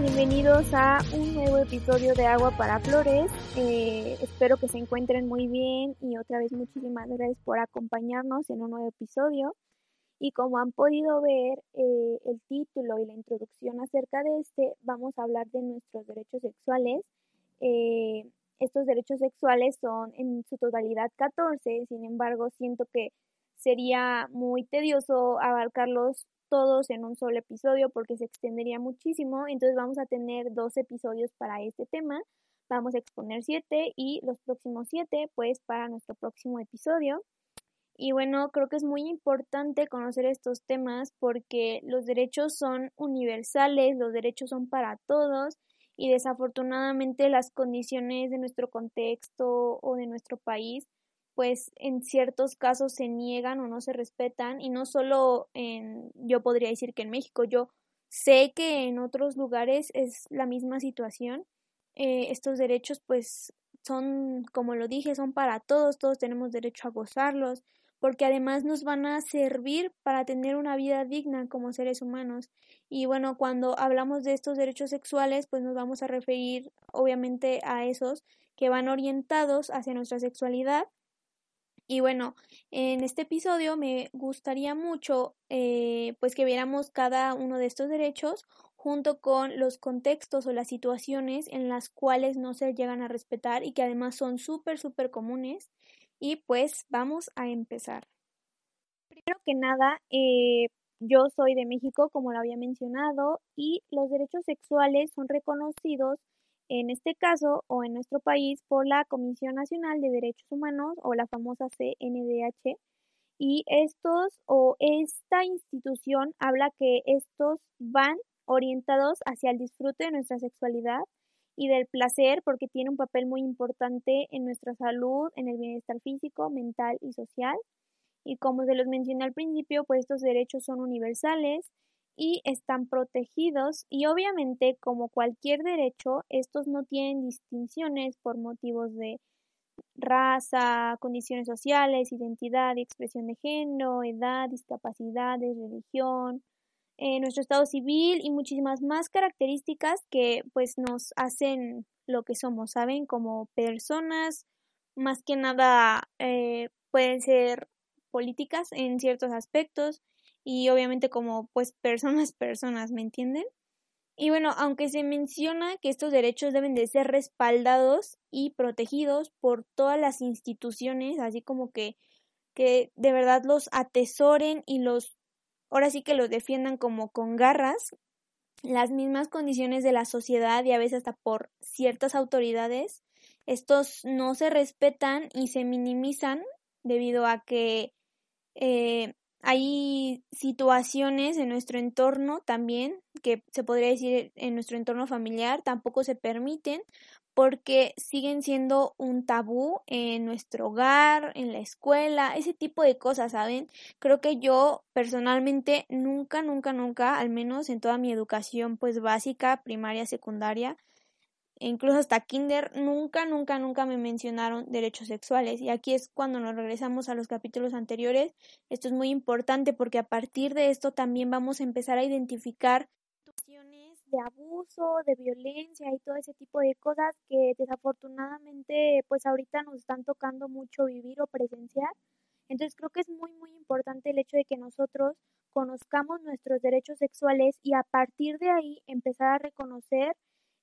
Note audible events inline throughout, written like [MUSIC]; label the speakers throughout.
Speaker 1: Bienvenidos a un nuevo episodio de Agua para Flores. Eh, espero que se encuentren muy bien y otra vez muchísimas gracias por acompañarnos en un nuevo episodio. Y como han podido ver eh, el título y la introducción acerca de este, vamos a hablar de nuestros derechos sexuales. Eh, estos derechos sexuales son en su totalidad 14, sin embargo siento que sería muy tedioso abarcarlos todos en un solo episodio porque se extendería muchísimo. Entonces vamos a tener dos episodios para este tema. Vamos a exponer siete y los próximos siete pues para nuestro próximo episodio. Y bueno, creo que es muy importante conocer estos temas porque los derechos son universales, los derechos son para todos y desafortunadamente las condiciones de nuestro contexto o de nuestro país pues en ciertos casos se niegan o no se respetan y no solo en, yo podría decir que en México, yo sé que en otros lugares es la misma situación. Eh, estos derechos pues son, como lo dije, son para todos, todos tenemos derecho a gozarlos, porque además nos van a servir para tener una vida digna como seres humanos. Y bueno, cuando hablamos de estos derechos sexuales, pues nos vamos a referir obviamente a esos que van orientados hacia nuestra sexualidad y bueno, en este episodio me gustaría mucho eh, pues que viéramos cada uno de estos derechos junto con los contextos o las situaciones en las cuales no se llegan a respetar y que además son súper, súper comunes. Y pues vamos a empezar. Primero que nada, eh, yo soy de México, como lo había mencionado, y los derechos sexuales son reconocidos en este caso o en nuestro país por la Comisión Nacional de Derechos Humanos o la famosa CNDH y estos o esta institución habla que estos van orientados hacia el disfrute de nuestra sexualidad y del placer porque tiene un papel muy importante en nuestra salud, en el bienestar físico, mental y social. Y como se los mencioné al principio, pues estos derechos son universales y están protegidos y obviamente como cualquier derecho estos no tienen distinciones por motivos de raza, condiciones sociales, identidad y expresión de género, edad, discapacidades, religión, eh, nuestro estado civil y muchísimas más características que pues nos hacen lo que somos, ¿saben? Como personas, más que nada eh, pueden ser políticas en ciertos aspectos, y obviamente como pues personas, [LAUGHS] personas, ¿me entienden? Y bueno, aunque se menciona que estos derechos deben de ser respaldados y protegidos por todas las instituciones, así como que, que de verdad los atesoren y los, ahora sí que los defiendan como con garras, las mismas condiciones de la sociedad y a veces hasta por ciertas autoridades, estos no se respetan y se minimizan debido a que eh, hay situaciones en nuestro entorno también, que se podría decir en nuestro entorno familiar, tampoco se permiten porque siguen siendo un tabú en nuestro hogar, en la escuela, ese tipo de cosas, ¿saben? Creo que yo personalmente nunca, nunca, nunca, al menos en toda mi educación pues básica, primaria, secundaria, incluso hasta kinder, nunca, nunca, nunca me mencionaron derechos sexuales. Y aquí es cuando nos regresamos a los capítulos anteriores. Esto es muy importante porque a partir de esto también vamos a empezar a identificar situaciones de abuso, de violencia y todo ese tipo de cosas que desafortunadamente pues ahorita nos están tocando mucho vivir o presenciar. Entonces creo que es muy, muy importante el hecho de que nosotros conozcamos nuestros derechos sexuales y a partir de ahí empezar a reconocer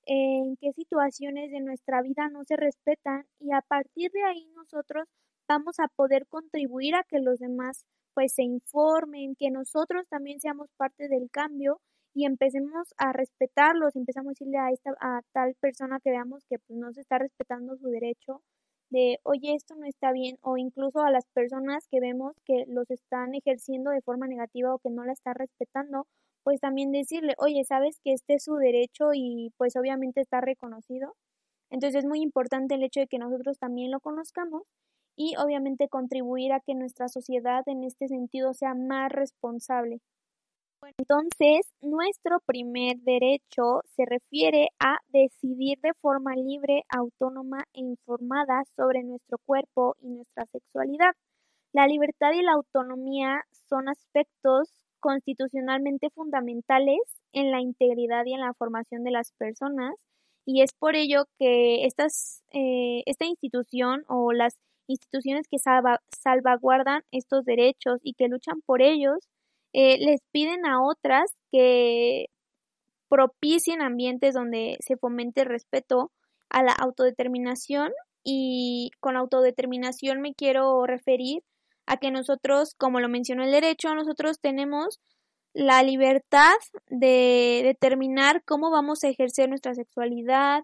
Speaker 1: en qué situaciones de nuestra vida no se respetan y a partir de ahí nosotros vamos a poder contribuir a que los demás pues se informen, que nosotros también seamos parte del cambio y empecemos a respetarlos, empezamos a decirle a esta a tal persona que veamos que pues, no se está respetando su derecho de, oye, esto no está bien, o incluso a las personas que vemos que los están ejerciendo de forma negativa o que no la están respetando, pues también decirle, oye, sabes que este es su derecho y pues obviamente está reconocido. Entonces es muy importante el hecho de que nosotros también lo conozcamos y obviamente contribuir a que nuestra sociedad en este sentido sea más responsable. Entonces, nuestro primer derecho se refiere a decidir de forma libre, autónoma e informada sobre nuestro cuerpo y nuestra sexualidad. La libertad y la autonomía son aspectos constitucionalmente fundamentales en la integridad y en la formación de las personas y es por ello que eh, esta institución o las instituciones que salvaguardan estos derechos y que luchan por ellos eh, les piden a otras que propicien ambientes donde se fomente el respeto a la autodeterminación y con autodeterminación me quiero referir a que nosotros, como lo mencionó el derecho, nosotros tenemos la libertad de determinar cómo vamos a ejercer nuestra sexualidad,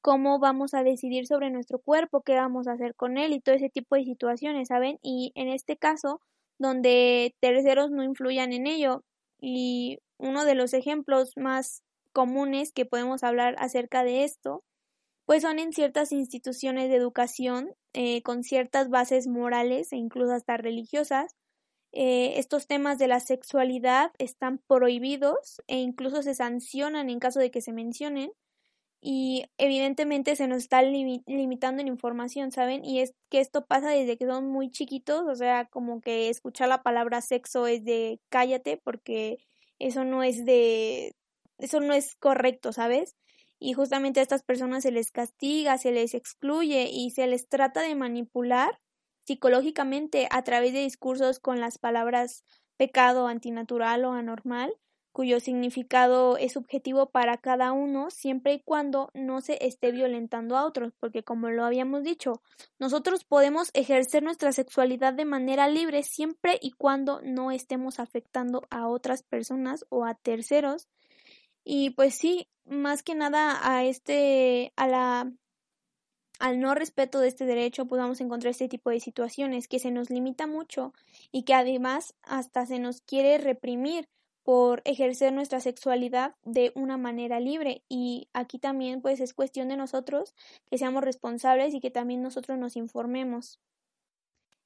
Speaker 1: cómo vamos a decidir sobre nuestro cuerpo, qué vamos a hacer con él y todo ese tipo de situaciones, ¿saben? Y en este caso, donde terceros no influyan en ello. Y uno de los ejemplos más comunes que podemos hablar acerca de esto, pues son en ciertas instituciones de educación eh, con ciertas bases morales e incluso hasta religiosas. Eh, estos temas de la sexualidad están prohibidos e incluso se sancionan en caso de que se mencionen y evidentemente se nos está limitando en información, ¿saben? Y es que esto pasa desde que son muy chiquitos, o sea, como que escuchar la palabra sexo es de cállate porque eso no es de eso no es correcto, ¿sabes? Y justamente a estas personas se les castiga, se les excluye y se les trata de manipular psicológicamente a través de discursos con las palabras pecado, antinatural o anormal cuyo significado es subjetivo para cada uno siempre y cuando no se esté violentando a otros, porque como lo habíamos dicho, nosotros podemos ejercer nuestra sexualidad de manera libre siempre y cuando no estemos afectando a otras personas o a terceros. Y pues sí, más que nada a este a la al no respeto de este derecho podamos encontrar este tipo de situaciones que se nos limita mucho y que además hasta se nos quiere reprimir por ejercer nuestra sexualidad de una manera libre y aquí también pues es cuestión de nosotros que seamos responsables y que también nosotros nos informemos.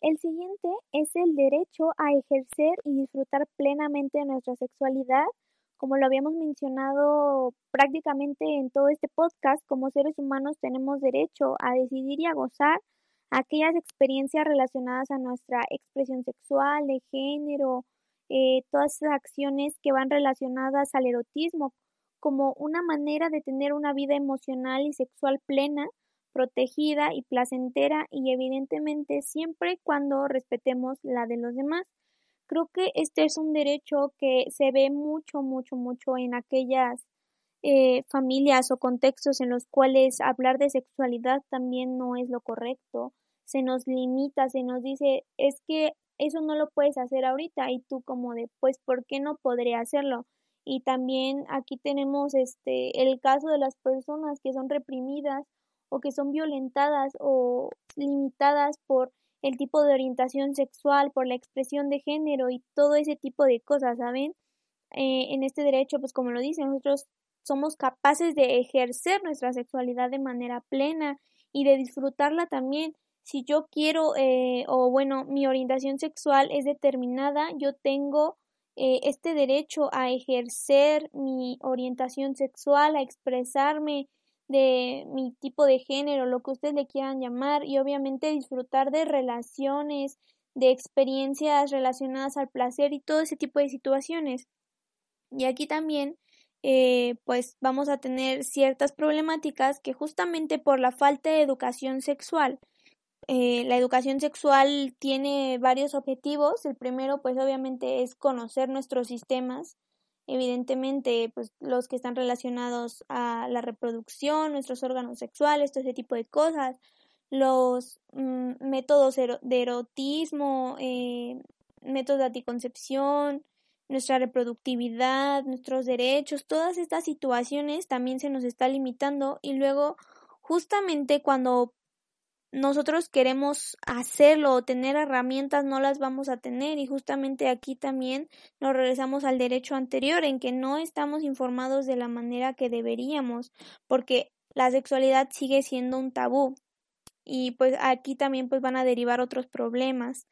Speaker 1: El siguiente es el derecho a ejercer y disfrutar plenamente de nuestra sexualidad. Como lo habíamos mencionado prácticamente en todo este podcast, como seres humanos tenemos derecho a decidir y a gozar aquellas experiencias relacionadas a nuestra expresión sexual, de género, eh, todas esas acciones que van relacionadas al erotismo como una manera de tener una vida emocional y sexual plena, protegida y placentera y evidentemente siempre cuando respetemos la de los demás. Creo que este es un derecho que se ve mucho, mucho, mucho en aquellas eh, familias o contextos en los cuales hablar de sexualidad también no es lo correcto. Se nos limita, se nos dice, es que eso no lo puedes hacer ahorita y tú como de pues por qué no podré hacerlo y también aquí tenemos este el caso de las personas que son reprimidas o que son violentadas o limitadas por el tipo de orientación sexual, por la expresión de género y todo ese tipo de cosas, ¿saben? Eh, en este derecho, pues como lo dice, nosotros somos capaces de ejercer nuestra sexualidad de manera plena y de disfrutarla también si yo quiero, eh, o bueno, mi orientación sexual es determinada, yo tengo eh, este derecho a ejercer mi orientación sexual, a expresarme de mi tipo de género, lo que ustedes le quieran llamar, y obviamente disfrutar de relaciones, de experiencias relacionadas al placer y todo ese tipo de situaciones. Y aquí también, eh, pues vamos a tener ciertas problemáticas que justamente por la falta de educación sexual, eh, la educación sexual tiene varios objetivos. El primero, pues obviamente, es conocer nuestros sistemas. Evidentemente, pues los que están relacionados a la reproducción, nuestros órganos sexuales, todo ese tipo de cosas. Los mm, métodos de erotismo, eh, métodos de anticoncepción, nuestra reproductividad, nuestros derechos, todas estas situaciones también se nos está limitando y luego justamente cuando nosotros queremos hacerlo o tener herramientas no las vamos a tener. Y justamente aquí también nos regresamos al derecho anterior en que no estamos informados de la manera que deberíamos porque la sexualidad sigue siendo un tabú. Y pues aquí también pues van a derivar otros problemas.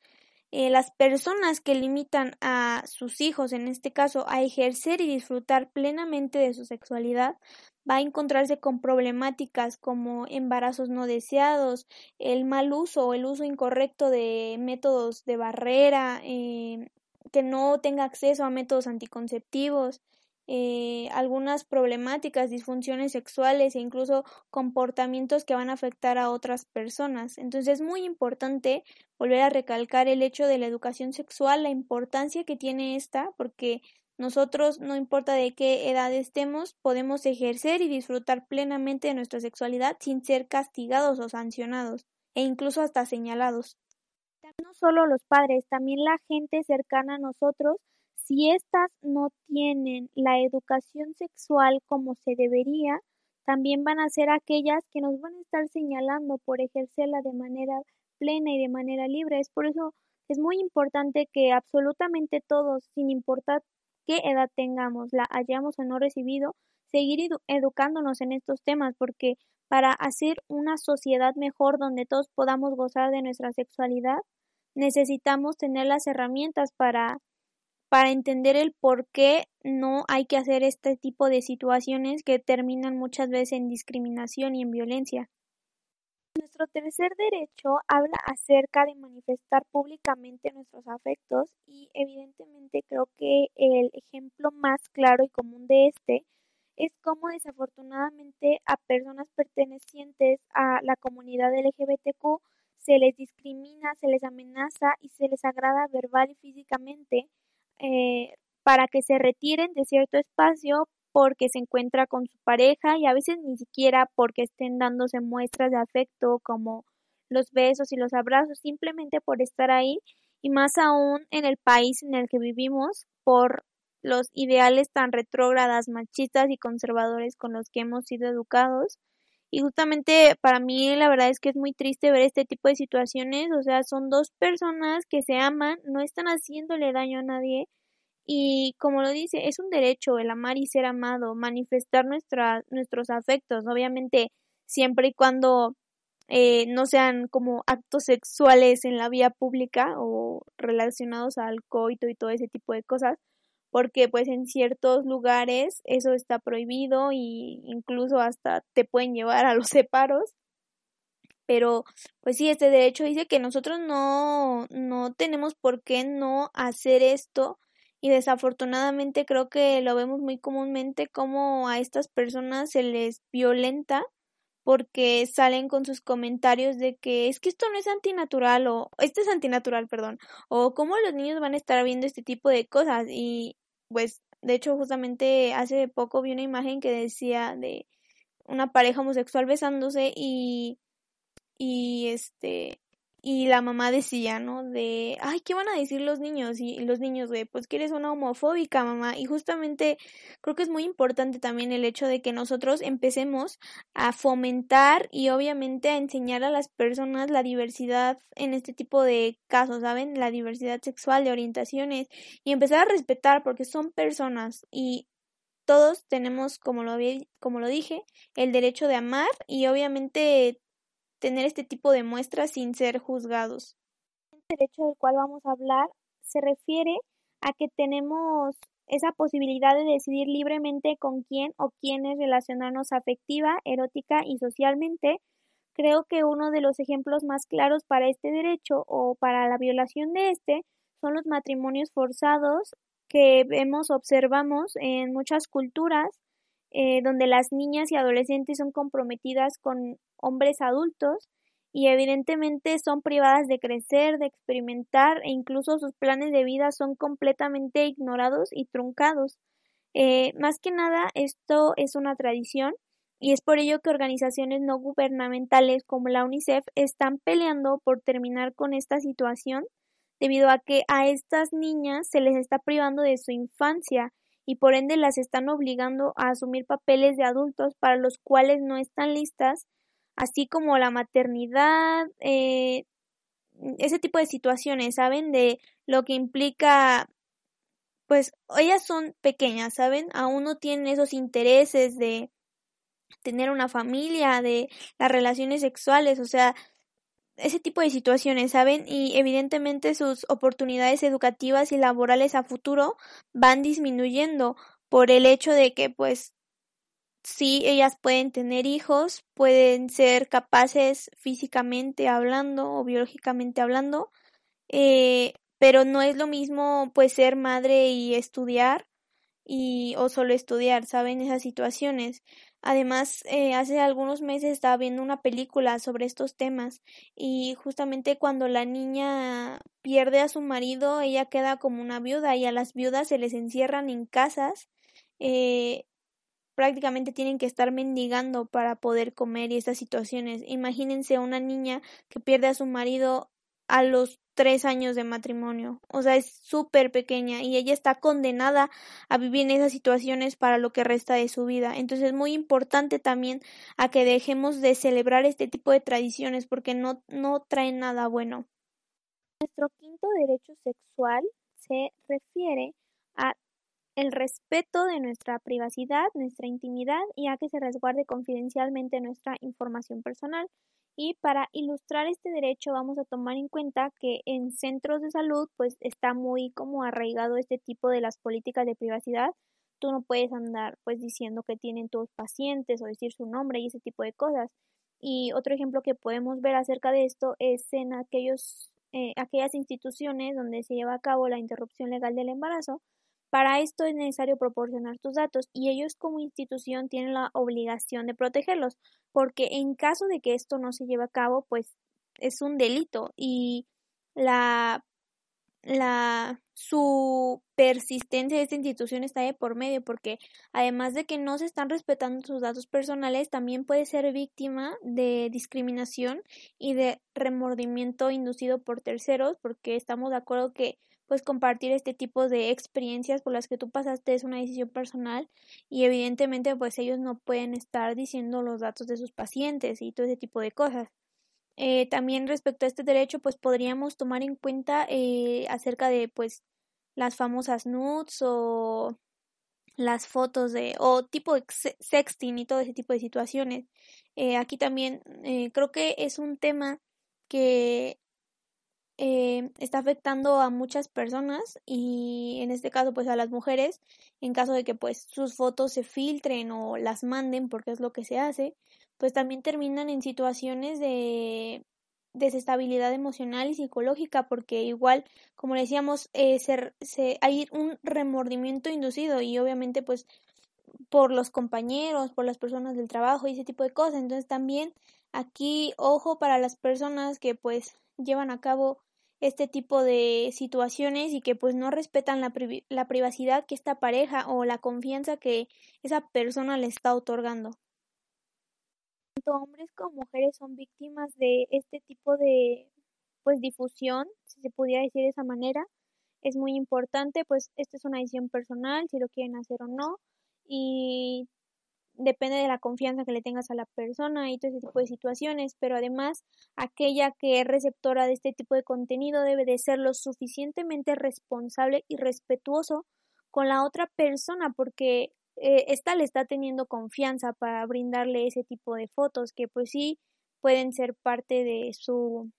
Speaker 1: Eh, las personas que limitan a sus hijos, en este caso, a ejercer y disfrutar plenamente de su sexualidad, va a encontrarse con problemáticas como embarazos no deseados, el mal uso o el uso incorrecto de métodos de barrera, eh, que no tenga acceso a métodos anticonceptivos, eh, algunas problemáticas, disfunciones sexuales e incluso comportamientos que van a afectar a otras personas. Entonces es muy importante volver a recalcar el hecho de la educación sexual, la importancia que tiene esta, porque nosotros, no importa de qué edad estemos, podemos ejercer y disfrutar plenamente de nuestra sexualidad sin ser castigados o sancionados, e incluso hasta señalados. No solo los padres, también la gente cercana a nosotros si éstas no tienen la educación sexual como se debería, también van a ser aquellas que nos van a estar señalando por ejercerla de manera plena y de manera libre. Es por eso es muy importante que absolutamente todos, sin importar qué edad tengamos, la hayamos o no recibido, seguir educándonos en estos temas, porque para hacer una sociedad mejor donde todos podamos gozar de nuestra sexualidad, necesitamos tener las herramientas para para entender el por qué no hay que hacer este tipo de situaciones que terminan muchas veces en discriminación y en violencia. Nuestro tercer derecho habla acerca de manifestar públicamente nuestros afectos y evidentemente creo que el ejemplo más claro y común de este es cómo desafortunadamente a personas pertenecientes a la comunidad LGBTQ se les discrimina, se les amenaza y se les agrada verbal y físicamente eh, para que se retiren de cierto espacio porque se encuentra con su pareja y a veces ni siquiera porque estén dándose muestras de afecto como los besos y los abrazos, simplemente por estar ahí y más aún en el país en el que vivimos por los ideales tan retrógradas, machistas y conservadores con los que hemos sido educados. Y justamente para mí la verdad es que es muy triste ver este tipo de situaciones, o sea, son dos personas que se aman, no están haciéndole daño a nadie y como lo dice, es un derecho el amar y ser amado, manifestar nuestra, nuestros afectos, obviamente siempre y cuando eh, no sean como actos sexuales en la vía pública o relacionados al coito y todo ese tipo de cosas, porque pues en ciertos lugares eso está prohibido y incluso hasta te pueden llevar a los [LAUGHS] separos. Pero pues sí, este derecho dice que nosotros no, no tenemos por qué no hacer esto y desafortunadamente creo que lo vemos muy comúnmente como a estas personas se les violenta porque salen con sus comentarios de que es que esto no es antinatural o esto es antinatural, perdón, o cómo los niños van a estar viendo este tipo de cosas y pues de hecho justamente hace poco vi una imagen que decía de una pareja homosexual besándose y y este y la mamá decía, ¿no? De, ay, ¿qué van a decir los niños? Y los niños de, pues que eres una homofóbica, mamá. Y justamente creo que es muy importante también el hecho de que nosotros empecemos a fomentar y obviamente a enseñar a las personas la diversidad en este tipo de casos, ¿saben? La diversidad sexual, de orientaciones y empezar a respetar porque son personas y todos tenemos, como lo, como lo dije, el derecho de amar y obviamente tener este tipo de muestras sin ser juzgados. El derecho del cual vamos a hablar se refiere a que tenemos esa posibilidad de decidir libremente con quién o quiénes relacionarnos afectiva, erótica y socialmente. Creo que uno de los ejemplos más claros para este derecho o para la violación de este son los matrimonios forzados que vemos, observamos en muchas culturas, eh, donde las niñas y adolescentes son comprometidas con hombres adultos y evidentemente son privadas de crecer, de experimentar e incluso sus planes de vida son completamente ignorados y truncados. Eh, más que nada, esto es una tradición y es por ello que organizaciones no gubernamentales como la UNICEF están peleando por terminar con esta situación debido a que a estas niñas se les está privando de su infancia y por ende las están obligando a asumir papeles de adultos para los cuales no están listas, así como la maternidad, eh, ese tipo de situaciones, ¿saben? De lo que implica, pues ellas son pequeñas, ¿saben? Aún no tienen esos intereses de tener una familia, de las relaciones sexuales, o sea, ese tipo de situaciones, ¿saben? Y evidentemente sus oportunidades educativas y laborales a futuro van disminuyendo por el hecho de que, pues, sí, ellas pueden tener hijos, pueden ser capaces físicamente hablando o biológicamente hablando, eh, pero no es lo mismo, pues, ser madre y estudiar y o solo estudiar, ¿saben? Esas situaciones. Además, eh, hace algunos meses estaba viendo una película sobre estos temas y justamente cuando la niña pierde a su marido, ella queda como una viuda y a las viudas se les encierran en casas. Eh, prácticamente tienen que estar mendigando para poder comer y estas situaciones. Imagínense una niña que pierde a su marido a los tres años de matrimonio. O sea, es súper pequeña y ella está condenada a vivir en esas situaciones para lo que resta de su vida. Entonces es muy importante también a que dejemos de celebrar este tipo de tradiciones porque no, no traen nada bueno. Nuestro quinto derecho sexual se refiere a el respeto de nuestra privacidad, nuestra intimidad y a que se resguarde confidencialmente nuestra información personal. Y para ilustrar este derecho vamos a tomar en cuenta que en centros de salud pues está muy como arraigado este tipo de las políticas de privacidad. Tú no puedes andar pues diciendo que tienen tus pacientes o decir su nombre y ese tipo de cosas. Y otro ejemplo que podemos ver acerca de esto es en aquellos, eh, aquellas instituciones donde se lleva a cabo la interrupción legal del embarazo. Para esto es necesario proporcionar tus datos y ellos como institución tienen la obligación de protegerlos porque en caso de que esto no se lleve a cabo, pues es un delito y la la su persistencia de esta institución está de por medio porque además de que no se están respetando sus datos personales también puede ser víctima de discriminación y de remordimiento inducido por terceros porque estamos de acuerdo que pues compartir este tipo de experiencias por las que tú pasaste es una decisión personal y evidentemente pues ellos no pueden estar diciendo los datos de sus pacientes y todo ese tipo de cosas. Eh, también respecto a este derecho pues podríamos tomar en cuenta eh, acerca de pues las famosas nudes o las fotos de o tipo sexting y todo ese tipo de situaciones. Eh, aquí también creo que es un tema que eh, está afectando a muchas personas y en este caso pues a las mujeres en caso de que pues sus fotos se filtren o las manden porque es lo que se hace pues también terminan en situaciones de desestabilidad emocional y psicológica porque igual como decíamos eh, se, hay un remordimiento inducido y obviamente pues por los compañeros por las personas del trabajo y ese tipo de cosas. Entonces también aquí ojo para las personas que pues llevan a cabo este tipo de situaciones y que pues no respetan la, la privacidad que esta pareja o la confianza que esa persona le está otorgando. Tanto hombres como mujeres son víctimas de este tipo de pues difusión, si se pudiera decir de esa manera. Es muy importante, pues esta es una decisión personal, si lo quieren hacer o no. Y depende de la confianza que le tengas a la persona y todo ese tipo de situaciones, pero además aquella que es receptora de este tipo de contenido debe de ser lo suficientemente responsable y respetuoso con la otra persona porque eh, esta le está teniendo confianza para brindarle ese tipo de fotos que pues sí pueden ser parte de su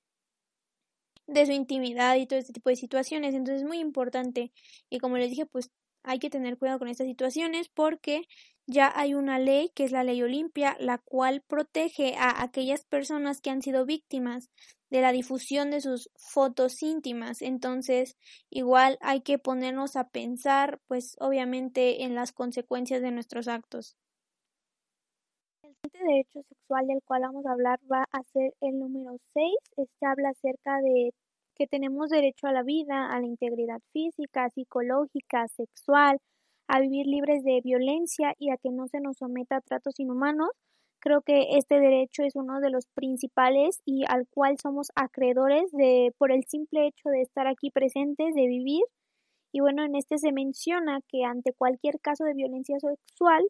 Speaker 1: de su intimidad y todo este tipo de situaciones. Entonces es muy importante y como les dije, pues hay que tener cuidado con estas situaciones porque ya hay una ley que es la ley Olimpia, la cual protege a aquellas personas que han sido víctimas de la difusión de sus fotos íntimas. Entonces, igual hay que ponernos a pensar, pues obviamente, en las consecuencias de nuestros actos. El siguiente derecho sexual del cual vamos a hablar va a ser el número 6. Este habla acerca de que tenemos derecho a la vida, a la integridad física, psicológica, sexual, a vivir libres de violencia y a que no se nos someta a tratos inhumanos. creo que este derecho es uno de los principales y al cual somos acreedores de por el simple hecho de estar aquí presentes, de vivir. Y bueno, en este se menciona que ante cualquier caso de violencia sexual,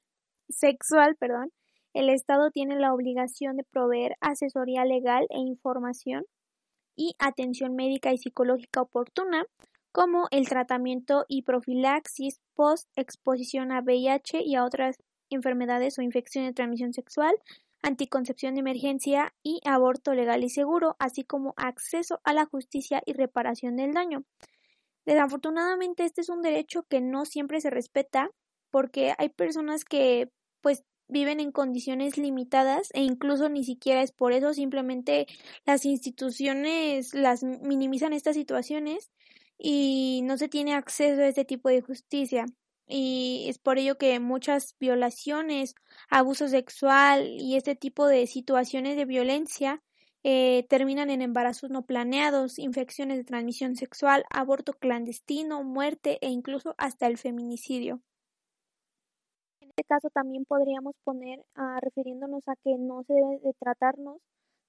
Speaker 1: sexual, perdón, el Estado tiene la obligación de proveer asesoría legal e información y atención médica y psicológica oportuna, como el tratamiento y profilaxis post-exposición a VIH y a otras enfermedades o infecciones de transmisión sexual, anticoncepción de emergencia y aborto legal y seguro, así como acceso a la justicia y reparación del daño. Desafortunadamente este es un derecho que no siempre se respeta porque hay personas que pues viven en condiciones limitadas e incluso ni siquiera es por eso, simplemente las instituciones las minimizan estas situaciones y no se tiene acceso a este tipo de justicia. Y es por ello que muchas violaciones, abuso sexual y este tipo de situaciones de violencia eh, terminan en embarazos no planeados, infecciones de transmisión sexual, aborto clandestino, muerte e incluso hasta el feminicidio. En este caso también podríamos poner, ah, refiriéndonos a que no se debe de tratarnos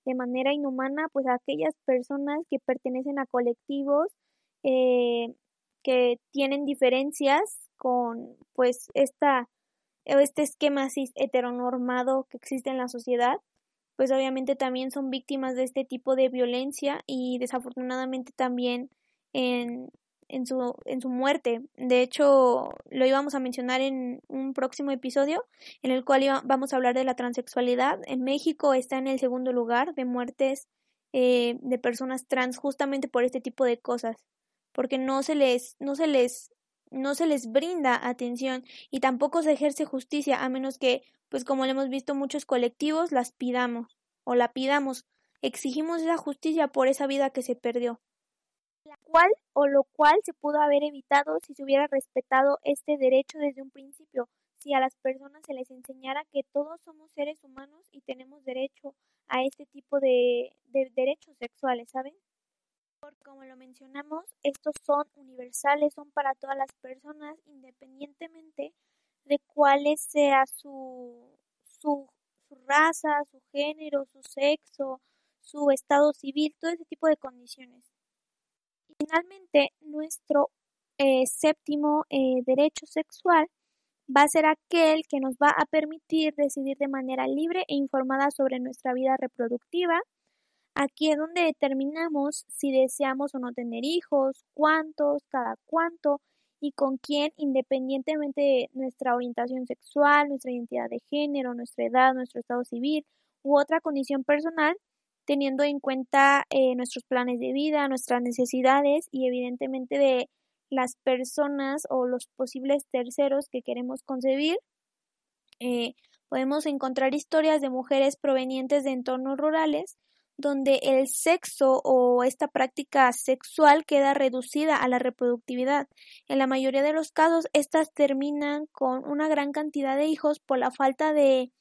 Speaker 1: de manera inhumana, pues a aquellas personas que pertenecen a colectivos eh, que tienen diferencias con pues esta este esquema heteronormado que existe en la sociedad, pues obviamente también son víctimas de este tipo de violencia y desafortunadamente también en, en, su, en su muerte. De hecho, lo íbamos a mencionar en un próximo episodio en el cual vamos a hablar de la transexualidad. En México está en el segundo lugar de muertes eh, de personas trans justamente por este tipo de cosas porque no se les, no se les, no se les brinda atención y tampoco se ejerce justicia a menos que, pues como lo hemos visto muchos colectivos, las pidamos o la pidamos, exigimos esa justicia por esa vida que se perdió. La cual o lo cual se pudo haber evitado si se hubiera respetado este derecho desde un principio, si a las personas se les enseñara que todos somos seres humanos y tenemos derecho a este tipo de, de derechos sexuales, ¿saben? Como lo mencionamos, estos son universales, son para todas las personas, independientemente de cuál sea su, su, raza, su género, su sexo, su estado civil, todo ese tipo de condiciones. Y finalmente, nuestro eh, séptimo eh, derecho sexual va a ser aquel que nos va a permitir decidir de manera libre e informada sobre nuestra vida reproductiva, Aquí es donde determinamos si deseamos o no tener hijos, cuántos, cada cuánto y con quién, independientemente de nuestra orientación sexual, nuestra identidad de género, nuestra edad, nuestro estado civil u otra condición personal, teniendo en cuenta eh, nuestros planes de vida, nuestras necesidades y evidentemente de las personas o los posibles terceros que queremos concebir. Eh, podemos encontrar historias de mujeres provenientes de entornos rurales donde el sexo o esta práctica sexual queda reducida a la reproductividad. En la mayoría de los casos, estas terminan con una gran cantidad de hijos por la falta de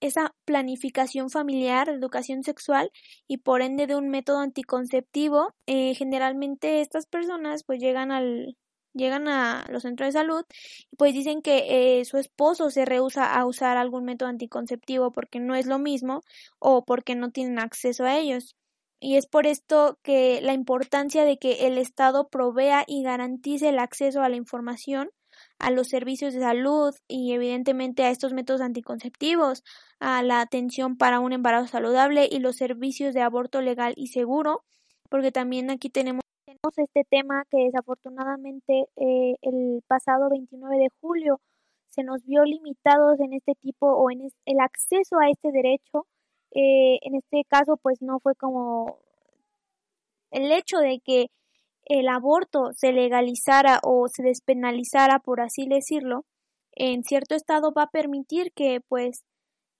Speaker 1: esa planificación familiar, educación sexual y por ende de un método anticonceptivo. Eh, generalmente estas personas pues llegan al, llegan a los centros de salud y pues dicen que eh, su esposo se rehúsa a usar algún método anticonceptivo porque no es lo mismo o porque no tienen acceso a ellos. Y es por esto que la importancia de que el Estado provea y garantice el acceso a la información, a los servicios de salud y evidentemente a estos métodos anticonceptivos, a la atención para un embarazo saludable y los servicios de aborto legal y seguro, porque también aquí tenemos tenemos este tema que desafortunadamente eh, el pasado 29 de julio se nos vio limitados en este tipo o en el acceso a este derecho. Eh, en este caso, pues no fue como el hecho de que el aborto se legalizara o se despenalizara, por así decirlo, en cierto estado va a permitir que pues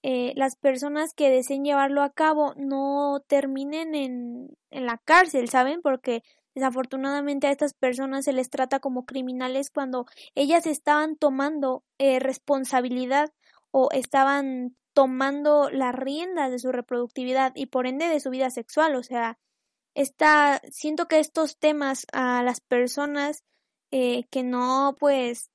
Speaker 1: eh, las personas que deseen llevarlo a cabo no terminen en, en la cárcel, ¿saben? Porque Desafortunadamente a estas personas se les trata como criminales cuando ellas estaban tomando eh, responsabilidad o estaban tomando la rienda de su reproductividad y por ende de su vida sexual. O sea, está, siento que estos temas a las personas eh, que no, pues,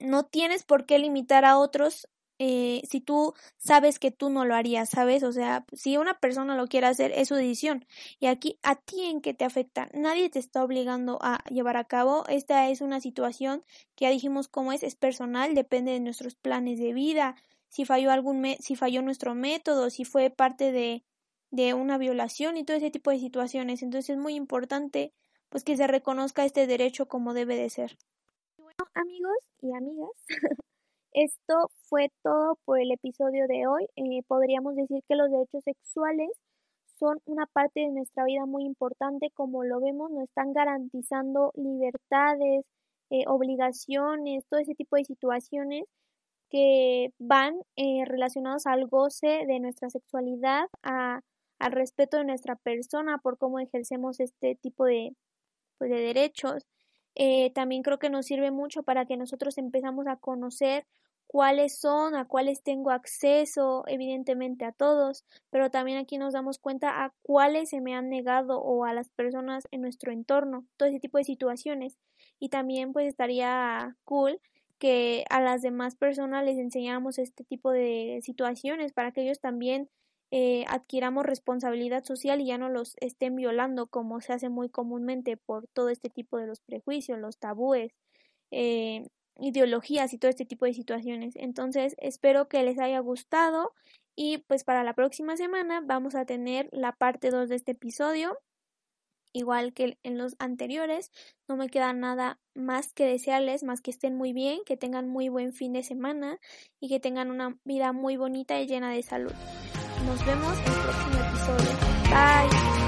Speaker 1: no tienes por qué limitar a otros eh, si tú sabes que tú no lo harías, ¿sabes? O sea, si una persona lo quiere hacer, es su decisión. Y aquí, ¿a ti en qué te afecta? Nadie te está obligando a llevar a cabo. Esta es una situación que ya dijimos cómo es, es personal, depende de nuestros planes de vida, si falló algún, si falló nuestro método, si fue parte de, de una violación y todo ese tipo de situaciones. Entonces es muy importante pues que se reconozca este derecho como debe de ser. Bueno, amigos y amigas, [LAUGHS] esto fue todo por el episodio de hoy. Eh, podríamos decir que los derechos sexuales son una parte de nuestra vida muy importante, como lo vemos, nos están garantizando libertades, eh, obligaciones, todo ese tipo de situaciones que van eh, relacionados al goce de nuestra sexualidad, a, al respeto de nuestra persona por cómo ejercemos este tipo de, pues, de derechos. Eh, también creo que nos sirve mucho para que nosotros empezamos a conocer cuáles son, a cuáles tengo acceso, evidentemente a todos, pero también aquí nos damos cuenta a cuáles se me han negado o a las personas en nuestro entorno, todo ese tipo de situaciones. Y también pues estaría cool que a las demás personas les enseñáramos este tipo de situaciones para que ellos también eh, adquiramos responsabilidad social y ya no los estén violando como se hace muy comúnmente por todo este tipo de los prejuicios, los tabúes, eh, ideologías y todo este tipo de situaciones. Entonces espero que les haya gustado y pues para la próxima semana vamos a tener la parte 2 de este episodio. Igual que en los anteriores, no me queda nada más que desearles, más que estén muy bien, que tengan muy buen fin de semana y que tengan una vida muy bonita y llena de salud. Nos vemos en el próximo episodio. Bye.